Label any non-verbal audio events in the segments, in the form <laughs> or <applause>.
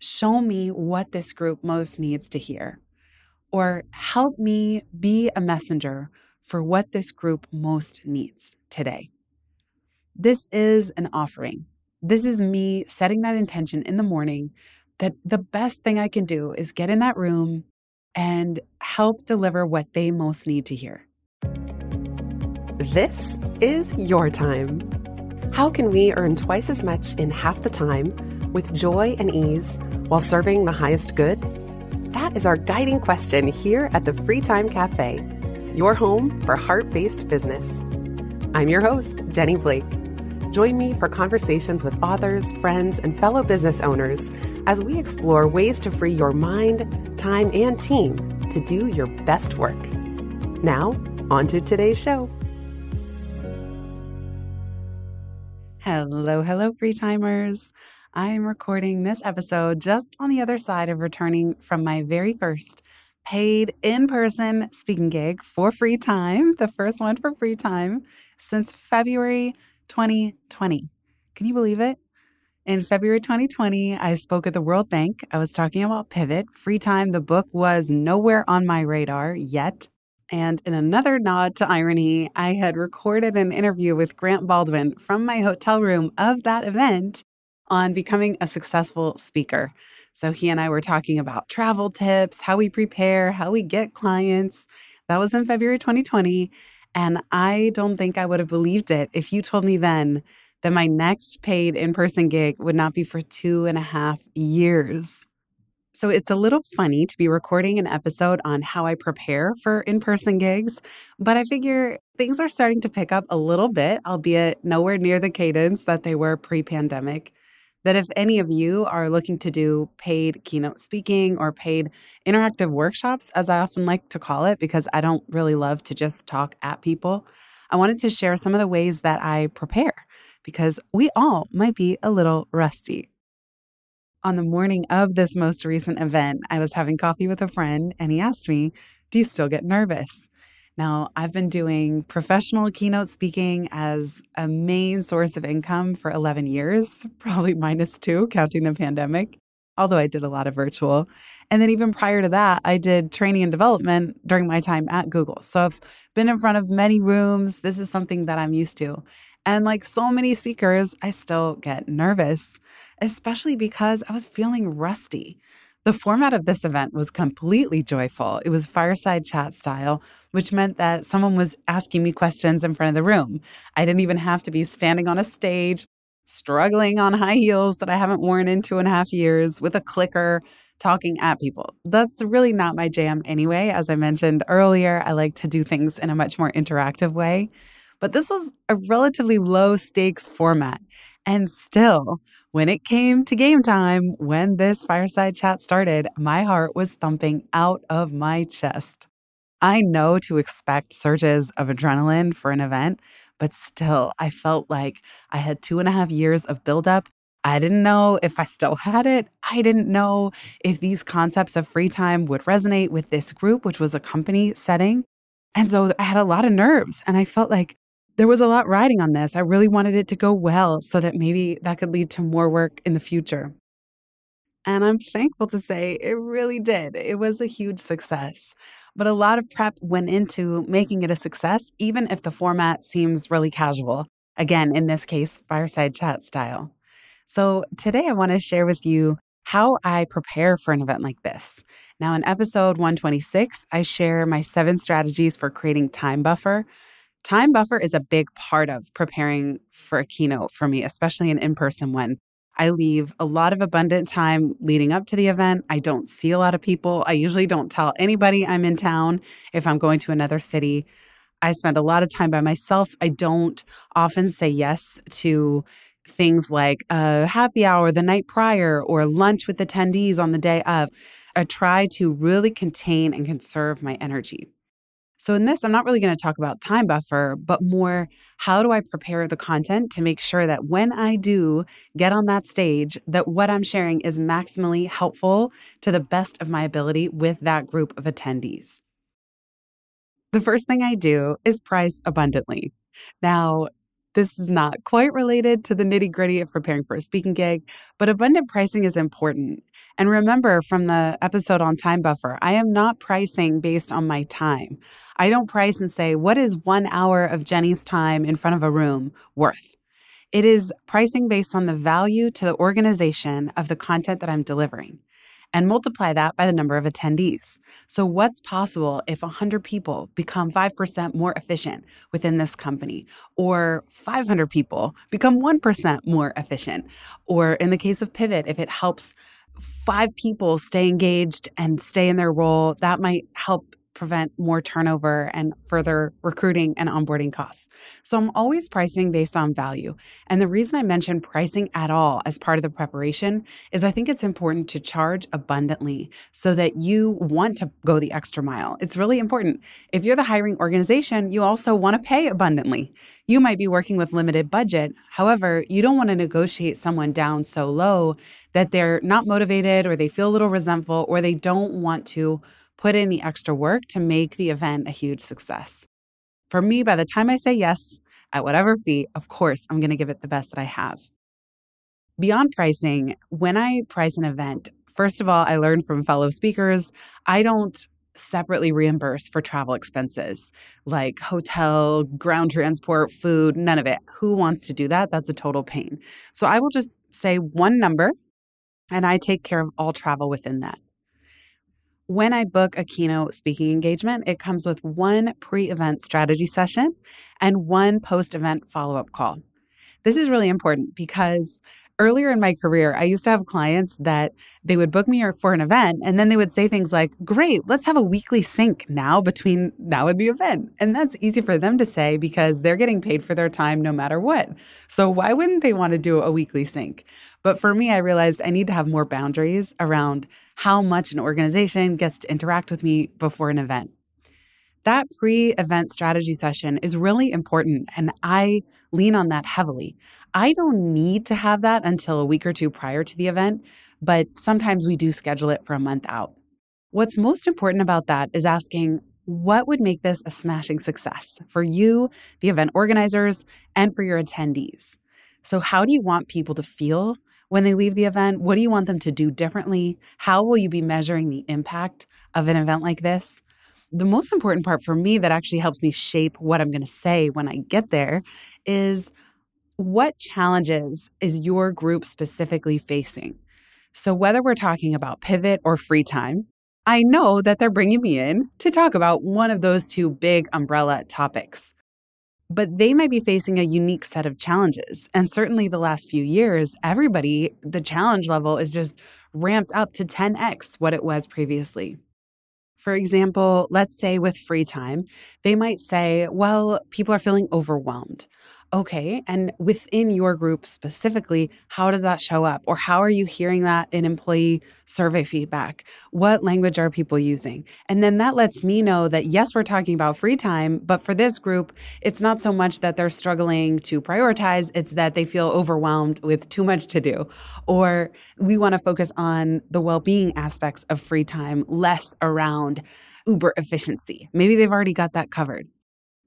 show me what this group most needs to hear, or help me be a messenger for what this group most needs today. This is an offering. This is me setting that intention in the morning that the best thing I can do is get in that room and help deliver what they most need to hear. This is your time. How can we earn twice as much in half the time with joy and ease while serving the highest good? That is our guiding question here at the Free Time Cafe, your home for heart based business. I'm your host, Jenny Blake. Join me for conversations with authors, friends, and fellow business owners as we explore ways to free your mind, time, and team to do your best work. Now, on to today's show. Hello, hello, free timers. I am recording this episode just on the other side of returning from my very first paid in person speaking gig for free time, the first one for free time since February 2020. Can you believe it? In February 2020, I spoke at the World Bank. I was talking about Pivot. Free time, the book was nowhere on my radar yet. And in another nod to irony, I had recorded an interview with Grant Baldwin from my hotel room of that event on becoming a successful speaker. So he and I were talking about travel tips, how we prepare, how we get clients. That was in February 2020. And I don't think I would have believed it if you told me then that my next paid in person gig would not be for two and a half years. So it's a little funny to be recording an episode on how I prepare for in person gigs, but I figure things are starting to pick up a little bit, albeit nowhere near the cadence that they were pre pandemic. That if any of you are looking to do paid keynote speaking or paid interactive workshops, as I often like to call it, because I don't really love to just talk at people, I wanted to share some of the ways that I prepare because we all might be a little rusty on the morning of this most recent event, I was having coffee with a friend and he asked me, Do you still get nervous? Now, I've been doing professional keynote speaking as a main source of income for 11 years, <laughs> probably minus two, counting the pandemic, although I did a lot of virtual. And then even prior to that, I did training and development during my time at Google. So I've been in front of many rooms. This is something that I'm used to. And like so many speakers, I still get nervous especially because I was feeling rusty. The format of this event was completely joyful. It was fireside chat style, which meant that someone was asking me questions in front of the room. I didn't even have to be standing on a stage, struggling on high heels that I haven't worn in two and a half years with a clicker talking at people. That's really not my jam anyway. As I mentioned earlier, I like to do things in a much more interactive way. But this was a relatively low stakes format. And still, when it came to game time, when this fireside chat started, my heart was thumping out of my chest. I know to expect surges of adrenaline for an event, but still, I felt like I had two and a half years of buildup. I didn't know if I still had it. I didn't know if these concepts of free time would resonate with this group, which was a company setting. And so I had a lot of nerves, and I felt like there was a lot riding on this. I really wanted it to go well so that maybe that could lead to more work in the future. And I'm thankful to say it really did. It was a huge success. But a lot of prep went into making it a success, even if the format seems really casual. Again, in this case, fireside chat style. So today I want to share with you how I prepare for an event like this. Now, in episode 126, I share my seven strategies for creating time buffer Time buffer is a big part of preparing for a keynote for me, especially an in person one. I leave a lot of abundant time leading up to the event. I don't see a lot of people. I usually don't tell anybody I'm in town if I'm going to another city. I spend a lot of time by myself. I don't often say yes to things like a happy hour the night prior or lunch with attendees on the day of. I try to really contain and conserve my energy. So, in this, I'm not really going to talk about time buffer, but more how do I prepare the content to make sure that when I do get on that stage, that what I'm sharing is maximally helpful to the best of my ability with that group of attendees. The first thing I do is price abundantly. Now, This is not quite related to the nitty gritty of preparing for a speaking gig, but abundant pricing is important. And remember from the episode on time buffer, I am not pricing based on my time. I don't price and say, what is one hour of Jenny's time in front of a room worth? It is pricing based on the value to the organization of the content that I'm delivering and multiply that by the number of attendees. So, what's possible if 100 people become 5% more efficient within this company, or 500 people become 1% more efficient? Or in the case of Pivot, if it helps five people stay engaged and stay in their role, that might help prevent more turnover and further recruiting and onboarding costs. So I'm always pricing based on value. And the reason I mention pricing at all as part of the preparation is I think it's important to charge abundantly so that you want to go the extra mile. It's really important. If you're the hiring organization, you also want to pay abundantly. You might be working with limited budget. However, you don't want to negotiate someone down so low that they're not motivated or they feel a little resentful or they don't want to put in the extra work to make the event a huge success. For me, by the time I say yes at whatever fee, of course, I'm going to give it the best that I have. Beyond pricing, when I price an event, first of all, I learned from fellow speakers, I don't separately reimburse for travel expenses like hotel, ground transport, food, none of it. Who wants to do that? That's a total pain. So I will just say one number and I take care of all travel within that. When I book a keynote speaking engagement, it comes with one pre event strategy session and one post event follow up call. This is really important because earlier in my career, I used to have clients that they would book me for an event and then they would say things like, Great, let's have a weekly sync now between now and the event. And that's easy for them to say because they're getting paid for their time no matter what. So why wouldn't they want to do a weekly sync? But for me, I realized I need to have more boundaries around how much an organization gets to interact with me before an event. That pre event strategy session is really important, and I lean on that heavily. I don't need to have that until a week or two prior to the event, but sometimes we do schedule it for a month out. What's most important about that is asking what would make this a smashing success for you, the event organizers, and for your attendees? So, how do you want people to feel when they leave the event? What do you want them to do differently? How will you be measuring the impact of an event like this? The most important part for me that actually helps me shape what I'm going to say when I get there is what challenges is your group specifically facing? So, whether we're talking about pivot or free time, I know that they're bringing me in to talk about one of those two big umbrella topics but they might be facing a unique set of challenges. And certainly the last few years, everybody, the challenge level is just ramped up to 10x what it was previously. For example, let's say with free time, they might say, well, people are feeling overwhelmed. Okay. And within your group specifically, how does that show up? Or how are you hearing that in employee survey feedback? What language are people using? And then that lets me know that, yes, we're talking about free time, but for this group, it's not so much that they're struggling to prioritize, it's that they feel overwhelmed with too much to do. Or we want to focus on the well being aspects of free time, less around uber efficiency. Maybe they've already got that covered.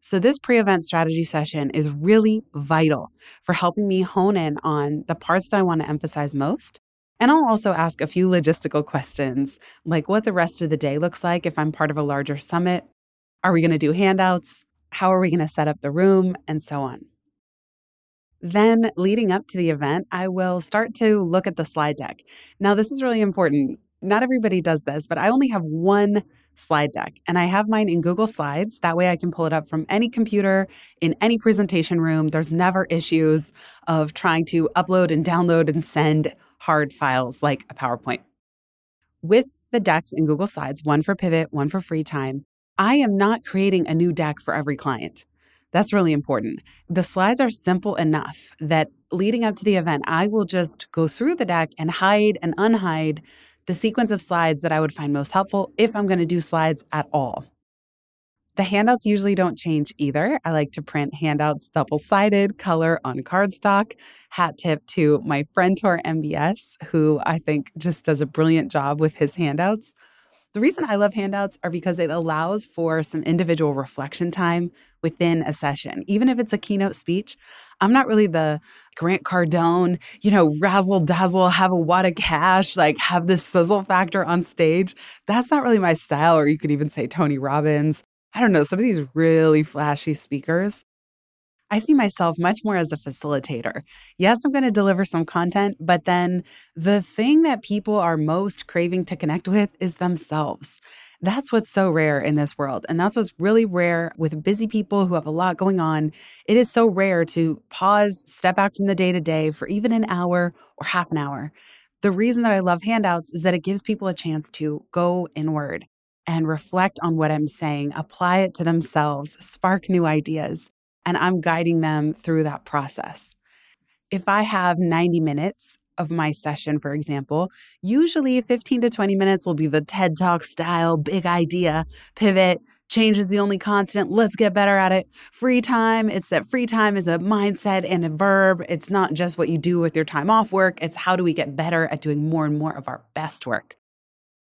So, this pre event strategy session is really vital for helping me hone in on the parts that I want to emphasize most. And I'll also ask a few logistical questions like what the rest of the day looks like if I'm part of a larger summit. Are we going to do handouts? How are we going to set up the room? And so on. Then, leading up to the event, I will start to look at the slide deck. Now, this is really important. Not everybody does this, but I only have one slide deck. And I have mine in Google Slides. That way I can pull it up from any computer in any presentation room. There's never issues of trying to upload and download and send hard files like a PowerPoint. With the decks in Google Slides, one for Pivot, one for free time, I am not creating a new deck for every client. That's really important. The slides are simple enough that leading up to the event, I will just go through the deck and hide and unhide the sequence of slides that I would find most helpful if I'm going to do slides at all. The handouts usually don't change either. I like to print handouts double sided, color on cardstock. Hat tip to my friend Tor MBS, who I think just does a brilliant job with his handouts. The reason I love handouts are because it allows for some individual reflection time within a session. Even if it's a keynote speech, I'm not really the Grant Cardone, you know, razzle dazzle, have a wad of cash, like have this sizzle factor on stage. That's not really my style. Or you could even say Tony Robbins. I don't know, some of these really flashy speakers. I see myself much more as a facilitator. Yes, I'm going to deliver some content, but then the thing that people are most craving to connect with is themselves. That's what's so rare in this world. And that's what's really rare with busy people who have a lot going on. It is so rare to pause, step back from the day to day for even an hour or half an hour. The reason that I love handouts is that it gives people a chance to go inward and reflect on what I'm saying, apply it to themselves, spark new ideas and I'm guiding them through that process. If I have 90 minutes of my session, for example, usually 15 to 20 minutes will be the TED Talk style, big idea, pivot, change is the only constant, let's get better at it. Free time, it's that free time is a mindset and a verb. It's not just what you do with your time off work, it's how do we get better at doing more and more of our best work.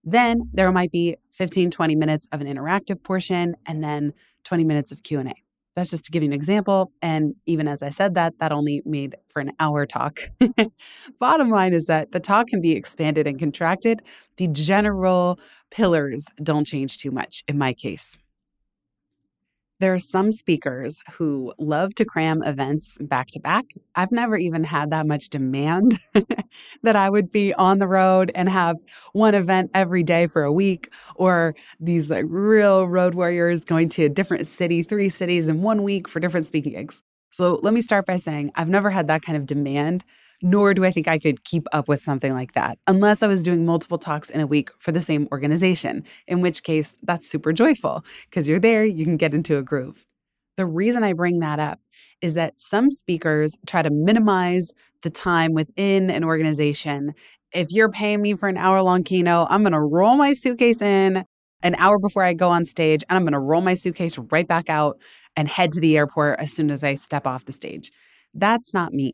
Then there might be 15 20 minutes of an interactive portion and then 20 minutes of Q&A. That's just to give you an example. And even as I said that, that only made for an hour talk. <laughs> Bottom line is that the talk can be expanded and contracted. The general pillars don't change too much in my case. There are some speakers who love to cram events back to back. I've never even had that much demand <laughs> that I would be on the road and have one event every day for a week, or these like real road warriors going to a different city, three cities in one week for different speaking gigs. So let me start by saying I've never had that kind of demand nor do I think I could keep up with something like that unless I was doing multiple talks in a week for the same organization, in which case that's super joyful because you're there, you can get into a groove. The reason I bring that up is that some speakers try to minimize the time within an organization. If you're paying me for an hour long keynote, I'm going to roll my suitcase in an hour before I go on stage and I'm going to roll my suitcase right back out and head to the airport as soon as I step off the stage. That's not me.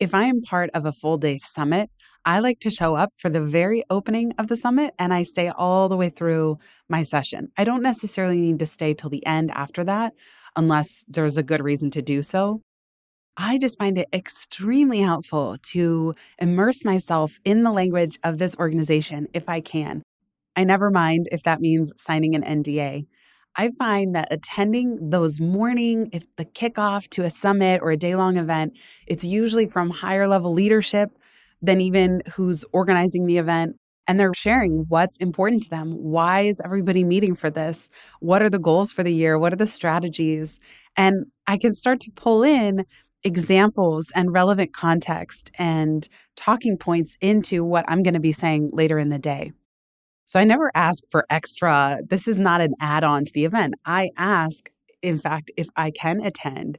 If I am part of a full day summit, I like to show up for the very opening of the summit and I stay all the way through my session. I don't necessarily need to stay till the end after that unless there's a good reason to do so. I just find it extremely helpful to immerse myself in the language of this organization if I can. I never mind if that means signing an NDA. I find that attending those morning, if the kickoff to a summit or a day long event, it's usually from higher level leadership than even who's organizing the event. And they're sharing what's important to them. Why is everybody meeting for this? What are the goals for the year? What are the strategies? And I can start to pull in examples and relevant context and talking points into what I'm going to be saying later in the day. So I never ask for extra. This is not an add on to the event. I ask, in fact, if I can attend.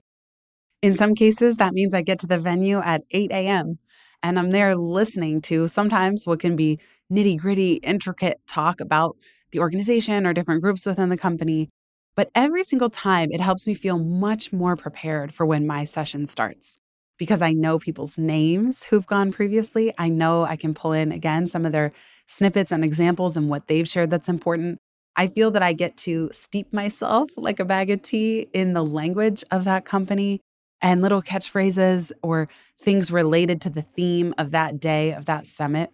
In some cases, that means I get to the venue at 8 a.m. and I'm there listening to sometimes what can be nitty gritty, intricate talk about the organization or different groups within the company. But every single time, it helps me feel much more prepared for when my session starts because I know people's names who've gone previously. I know I can pull in again some of their snippets and examples and what they've shared that's important. I feel that I get to steep myself like a bag of tea in the language of that company and little catchphrases or things related to the theme of that day of that summit.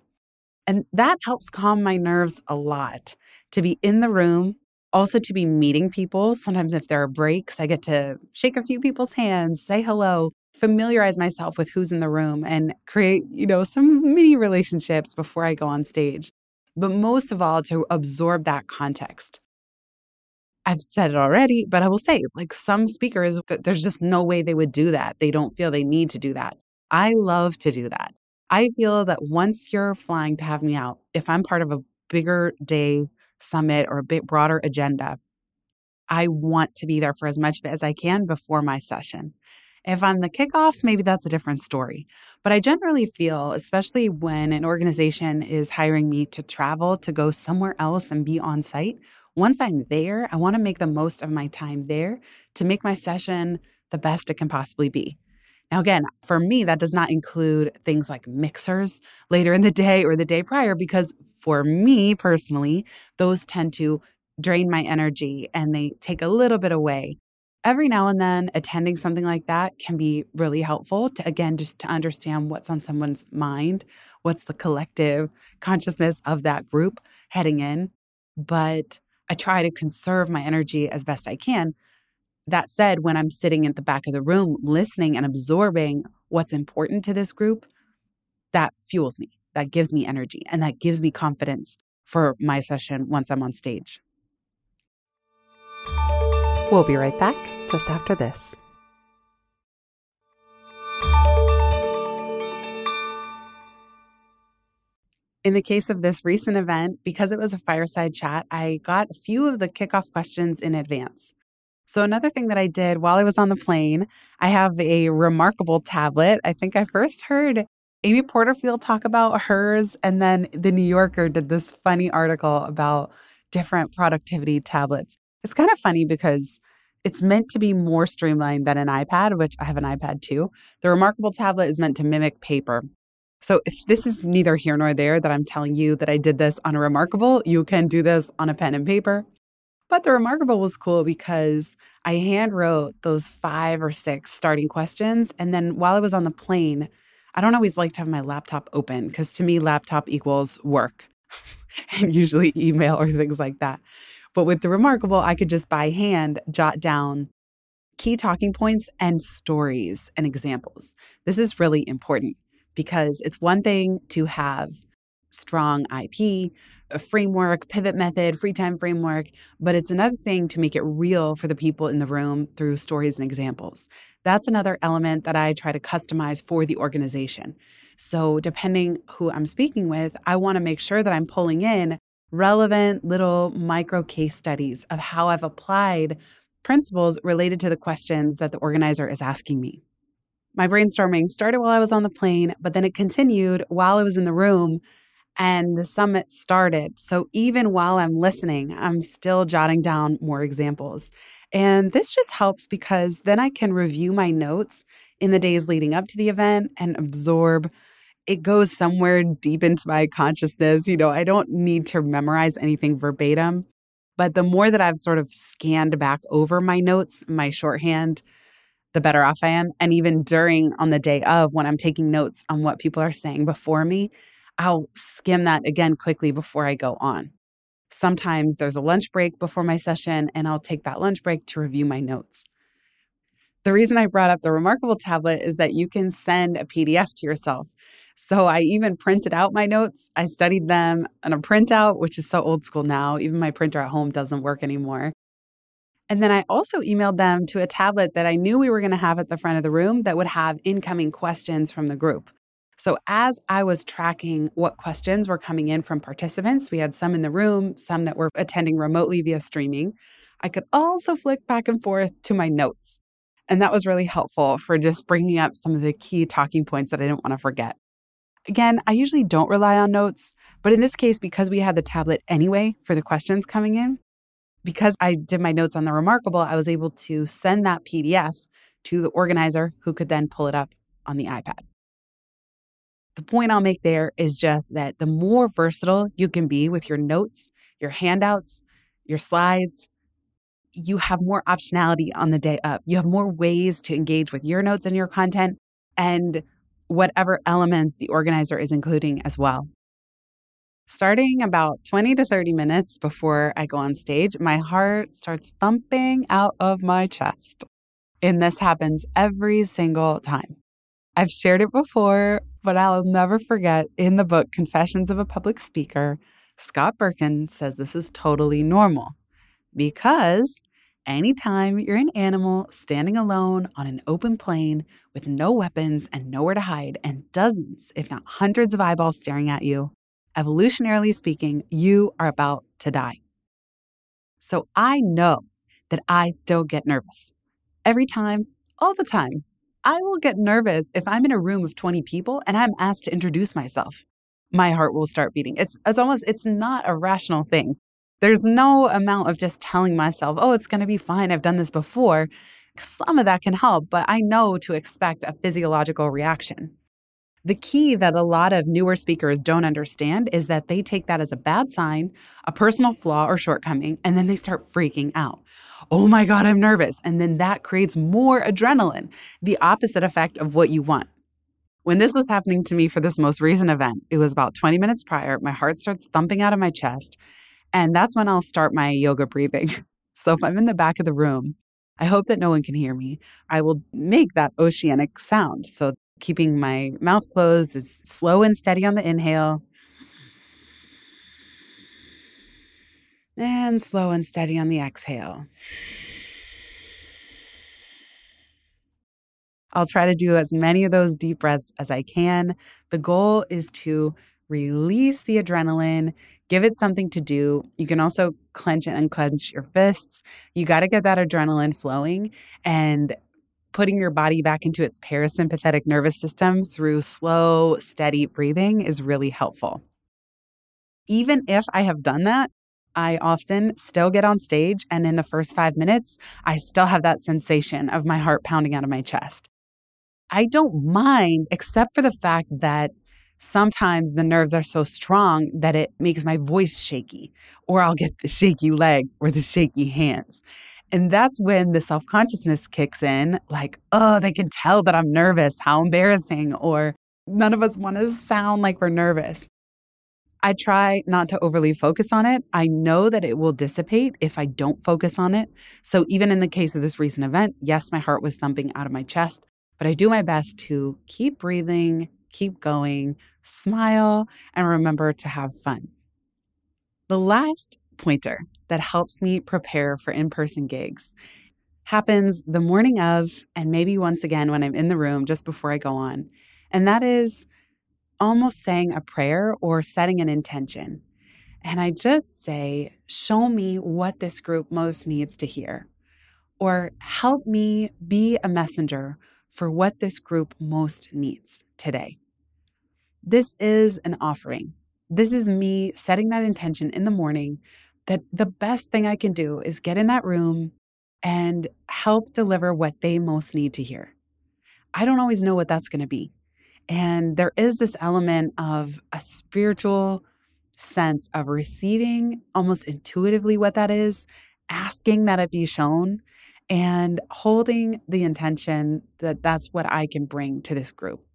And that helps calm my nerves a lot to be in the room, also to be meeting people. Sometimes, if there are breaks, I get to shake a few people's hands, say hello, familiarize myself with who's in the room and create, you know, some mini relationships before I go on stage. But most of all, to absorb that context. I've said it already, but I will say, like some speakers, there's just no way they would do that. They don't feel they need to do that. I love to do that. I feel that once you're flying to have me out, if I'm part of a bigger day summit or a bit broader agenda, I want to be there for as much of it as I can before my session. If I'm the kickoff, maybe that's a different story. But I generally feel, especially when an organization is hiring me to travel to go somewhere else and be on site, once I'm there, I want to make the most of my time there to make my session the best it can possibly be. Now, again, for me, that does not include things like mixers later in the day or the day prior, because for me personally, those tend to drain my energy and they take a little bit away. Every now and then, attending something like that can be really helpful to, again, just to understand what's on someone's mind, what's the collective consciousness of that group heading in. But I try to conserve my energy as best I can. That said, when I'm sitting at the back of the room listening and absorbing what's important to this group, that fuels me, that gives me energy, and that gives me confidence for my session once I'm on stage. We'll be right back just after this. In the case of this recent event, because it was a fireside chat, I got a few of the kickoff questions in advance. So, another thing that I did while I was on the plane, I have a remarkable tablet. I think I first heard Amy Porterfield talk about hers, and then The New Yorker did this funny article about different productivity tablets. It's kind of funny because it's meant to be more streamlined than an iPad, which I have an iPad too. The Remarkable tablet is meant to mimic paper. So, this is neither here nor there that I'm telling you that I did this on a Remarkable, you can do this on a pen and paper. But the Remarkable was cool because I hand wrote those five or six starting questions. And then while I was on the plane, I don't always like to have my laptop open because to me, laptop equals work <laughs> and usually email or things like that. But with the Remarkable, I could just by hand jot down key talking points and stories and examples. This is really important because it's one thing to have strong IP, a framework, pivot method, free time framework, but it's another thing to make it real for the people in the room through stories and examples. That's another element that I try to customize for the organization. So, depending who I'm speaking with, I want to make sure that I'm pulling in relevant little micro case studies of how I've applied principles related to the questions that the organizer is asking me. My brainstorming started while I was on the plane, but then it continued while I was in the room and the summit started. So even while I'm listening, I'm still jotting down more examples. And this just helps because then I can review my notes in the days leading up to the event and absorb it goes somewhere deep into my consciousness. You know, I don't need to memorize anything verbatim. But the more that I've sort of scanned back over my notes, my shorthand, the better off I am. And even during on the day of when I'm taking notes on what people are saying before me, I'll skim that again quickly before I go on. Sometimes there's a lunch break before my session, and I'll take that lunch break to review my notes. The reason I brought up the Remarkable tablet is that you can send a PDF to yourself. So I even printed out my notes. I studied them on a printout, which is so old school now. Even my printer at home doesn't work anymore. And then I also emailed them to a tablet that I knew we were going to have at the front of the room that would have incoming questions from the group. So as I was tracking what questions were coming in from participants, we had some in the room, some that were attending remotely via streaming. I could also flick back and forth to my notes. And that was really helpful for just bringing up some of the key talking points that I didn't want to forget. Again, I usually don't rely on notes, but in this case, because we had the tablet anyway for the questions coming in, because I did my notes on the Remarkable, I was able to send that PDF to the organizer who could then pull it up on the iPad. The point I'll make there is just that the more versatile you can be with your notes, your handouts, your slides, you have more optionality on the day of. You have more ways to engage with your notes and your content and whatever elements the organizer is including as well. Starting about 20 to 30 minutes before I go on stage, my heart starts thumping out of my chest. And this happens every single time. I've shared it before, but I'll never forget in the book Confessions of a Public Speaker, Scott Berkun says this is totally normal because anytime you're an animal standing alone on an open plain with no weapons and nowhere to hide, and dozens, if not hundreds of eyeballs staring at you, evolutionarily speaking, you are about to die. So I know that I still get nervous every time, all the time. I will get nervous if I'm in a room of 20 people and I'm asked to introduce myself. My heart will start beating. It's, it's almost, it's not a rational thing. There's no amount of just telling myself, oh, it's going to be fine. I've done this before. Some of that can help, but I know to expect a physiological reaction. The key that a lot of newer speakers don't understand is that they take that as a bad sign, a personal flaw or shortcoming, and then they start freaking out. Oh my God, I'm nervous. And then that creates more adrenaline, the opposite effect of what you want. When this was happening to me for this most recent event, it was about 20 minutes prior. My heart starts thumping out of my chest. And that's when I'll start my yoga breathing. <laughs> So if I'm in the back of the room, I hope that no one can hear me. I will make that oceanic sound. So keeping my mouth closed is slow and steady on the inhale. And slow and steady on the exhale. I'll try to do as many of those deep breaths as I can. The goal is to release the adrenaline, give it something to do. You can also clench and unclench your fists. You got to get that adrenaline flowing and putting your body back into its parasympathetic nervous system through slow, steady breathing is really helpful. Even if I have done that, I often still get on stage, and in the first five minutes, I still have that sensation of my heart pounding out of my chest. I don't mind, except for the fact that sometimes the nerves are so strong that it makes my voice shaky, or I'll get the shaky leg or the shaky hands. And that's when the self consciousness kicks in like, oh, they can tell that I'm nervous. How embarrassing. Or none of us want to sound like we're nervous. I try not to overly focus on it. I know that it will dissipate if I don't focus on it. So, even in the case of this recent event, yes, my heart was thumping out of my chest, but I do my best to keep breathing, keep going, smile, and remember to have fun. The last pointer that helps me prepare for in person gigs happens the morning of, and maybe once again when I'm in the room just before I go on. And that is almost saying a prayer or setting an intention. And I just say, show me what this group most needs to hear, or help me be a messenger for what this group most needs today. This is an offering. This is me setting that intention in the morning that the best thing I can do is get in that room and help deliver what they most need to hear. I don't always know what that's going to be. And there is this element of a spiritual sense of receiving almost intuitively what that is, asking that it be shown, and holding the intention that that's what I can bring to this group.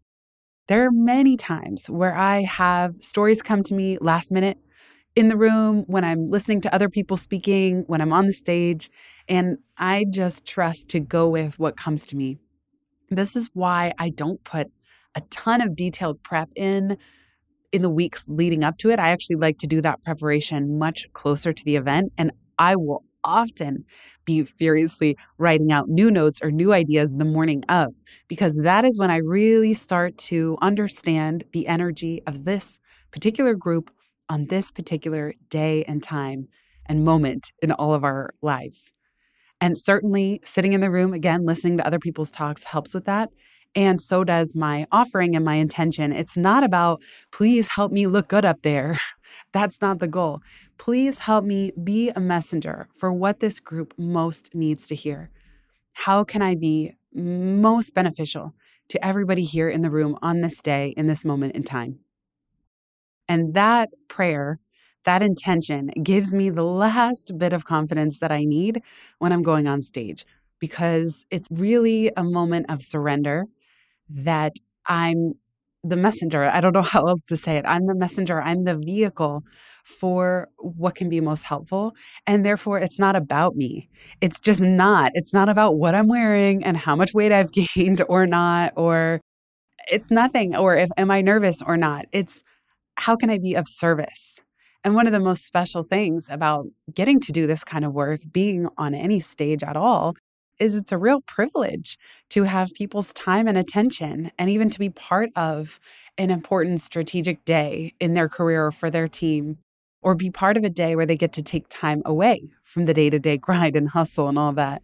There are many times where I have stories come to me last minute in the room, when I'm listening to other people speaking, when I'm on the stage, and I just trust to go with what comes to me. This is why I don't put a ton of detailed prep in in the weeks leading up to it. I actually like to do that preparation much closer to the event and I will often be furiously writing out new notes or new ideas the morning of, because that is when I really start to understand the energy of this particular group on this particular day and time and moment in all of our lives. And certainly sitting in the room, again, listening to other people's talks helps with that. And so does my offering and my intention. It's not about, please help me look good up there. <laughs> That's not the goal. Please help me be a messenger for what this group most needs to hear. How can I be most beneficial to everybody here in the room on this day, in this moment in time? And that prayer, that intention gives me the last bit of confidence that I need when I'm going on stage because it's really a moment of surrender that I'm the messenger. I don't know <laughs> how else to say it. I'm the messenger. I'm the vehicle for what can be most helpful. And therefore, it's not about me. It's just not. It's not about what I'm wearing and how much weight I've <laughs> gained or not, or it's nothing, or if am I nervous or not. It's how can I be of service? And one of the most special things about getting to do this kind of work, being on any stage at all, is it's a real privilege to have people's time and attention and even to be part of an important strategic day in their career or for their team or be part of a day where they get to take time away from the day-to-day <laughs> grind and hustle and all that.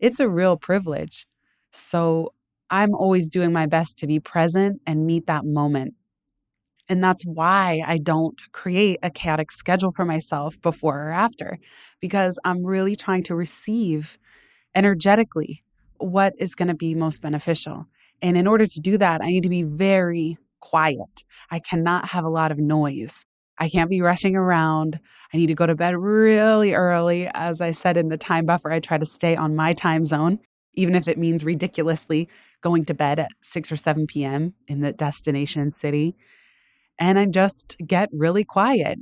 It's a real privilege. So I'm always doing my best to be present and meet that moment. And that's why I don't create a chaotic schedule for myself before or after, because I'm really trying to receive energetically what is going to be most beneficial. And in order to do that, I need to be very quiet. I cannot have a lot of noise. I can't be rushing around. I need to go to bed really early. As I said in the time buffer, I try to stay on my time zone, even if it means ridiculously going to bed at 6 or 7 p.m. in the destination city. And I just get really quiet.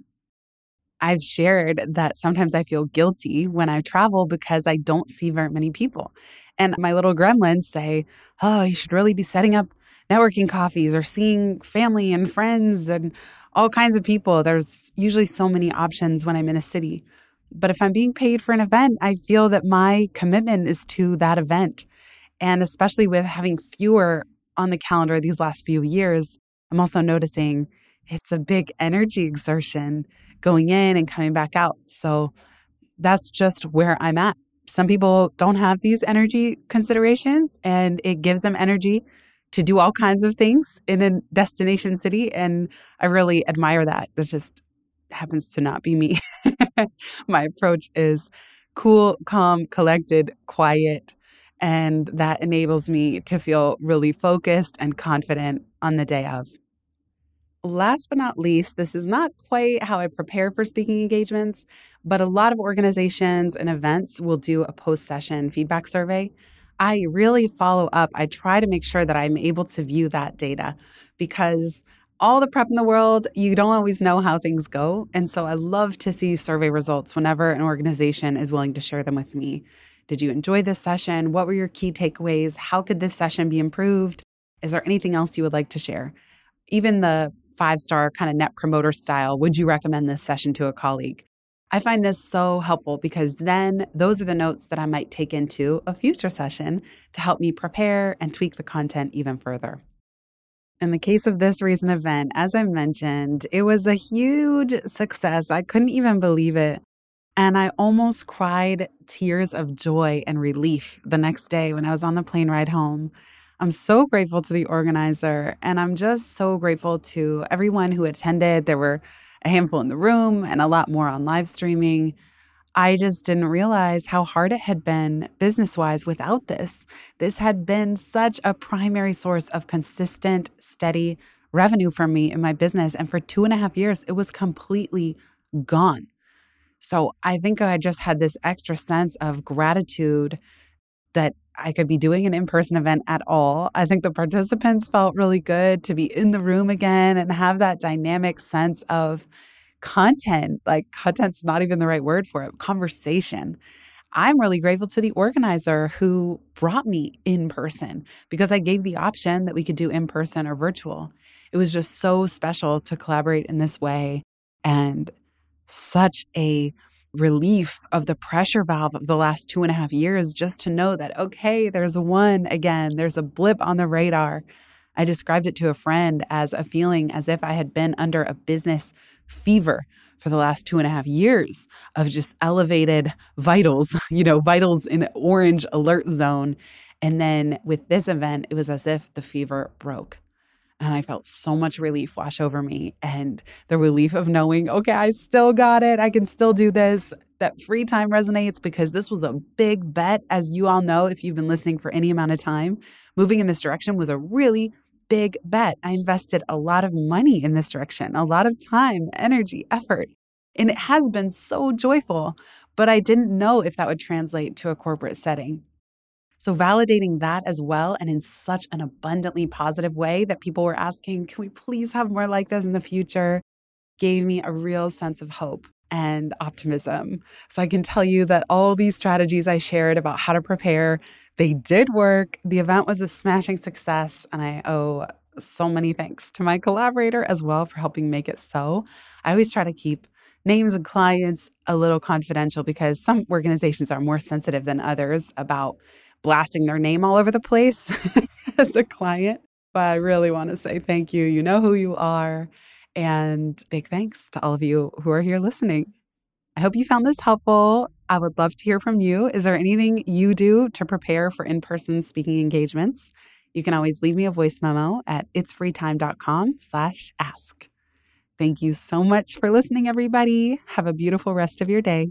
I've shared that sometimes I feel guilty when I travel because I don't see very many people. And my little gremlins say, Oh, you should really be setting up networking coffees or seeing family and friends and all kinds of people. There's usually so many options when I'm in a city. But if I'm being paid for an event, I feel that my commitment is to that event. And especially with having fewer on the calendar these last few years, I'm also noticing it's a big energy exertion going in and coming back out. So that's just where I'm at. Some people don't have these energy considerations, and it gives them energy to do all kinds of things in a destination city. And I really admire that. That just happens to not be me. <laughs> My approach is cool, calm, collected, quiet. And that enables me to feel really focused and confident on the day of. Last but not least, this is not quite how I prepare for speaking engagements, but a lot of organizations and events will do a post session feedback survey. I really follow up. I try to make sure that I'm able to view that data because all the prep in the world, you don't always know how things go. And so I love to see survey results whenever an organization is willing to share them with me. Did you enjoy this session? What were your key takeaways? How could this session be improved? Is there anything else you would like to share? Even the five star kind of net promoter style, would you recommend this session to a colleague? I find this so helpful because then those are the notes that I might take into a future session to help me prepare and tweak the content even further. In the case of this recent event, as I mentioned, it was a huge success. I couldn't even believe it. And I almost cried tears of joy and relief the next day when I was on the plane ride home. I'm so grateful to the organizer, and I'm just so grateful to everyone who attended. There were a handful in the room and a lot more on live streaming. I just didn't realize how hard it had been business wise without this. This had been such a primary source of consistent, steady revenue for me in my business. And for two and a half years, it was completely gone. So I think I just had this extra sense of gratitude that I could be doing an in person event at all. I think the participants felt really good to be in the room again and have that dynamic sense of content. Like, content's not even the right word for it, conversation. I'm really grateful to the organizer who brought me in person because I gave the option that we could do in person or virtual. It was just so special to collaborate in this way and such a relief of the pressure valve of the last two and a half years just to know that, okay, there's one again, there's a blip on the radar. I described it to a friend as a feeling as if I had been under a business fever for the last two and a half years of just elevated vitals, <laughs> you know, vitals in orange alert zone. And then with this event, it was as if the fever broke. And I felt so much relief wash over me and the relief of knowing, okay, I still got it. I can still do this. That free time resonates because this was a big bet. As you all know, if you've been listening for any amount of time, moving in this direction was a really big bet. I invested a lot of money in this direction, a lot of time, energy, effort. And it has been so joyful, but I didn't know if that would translate to a corporate setting. So, validating that as well, and in such an abundantly positive way that people were asking, can we please have more like this in the future, gave me a real sense of hope and optimism. So, I can tell you that all these strategies I shared about how to prepare, they did work. The event was a smashing success, and I owe so many thanks to my collaborator as well for helping make it so. I always try to keep names and clients a little confidential because some organizations are more sensitive than others about blasting their name all over the place <laughs> as a client. But I really want to say thank you. You know who you are. And big thanks to all of you who are here listening. I hope you found this helpful. I would love to hear from you. Is there anything you do to prepare for in person speaking engagements? You can always leave me a voice memo at itsfreetime.com slash ask. Thank you so much for listening, everybody. Have a beautiful rest of your day.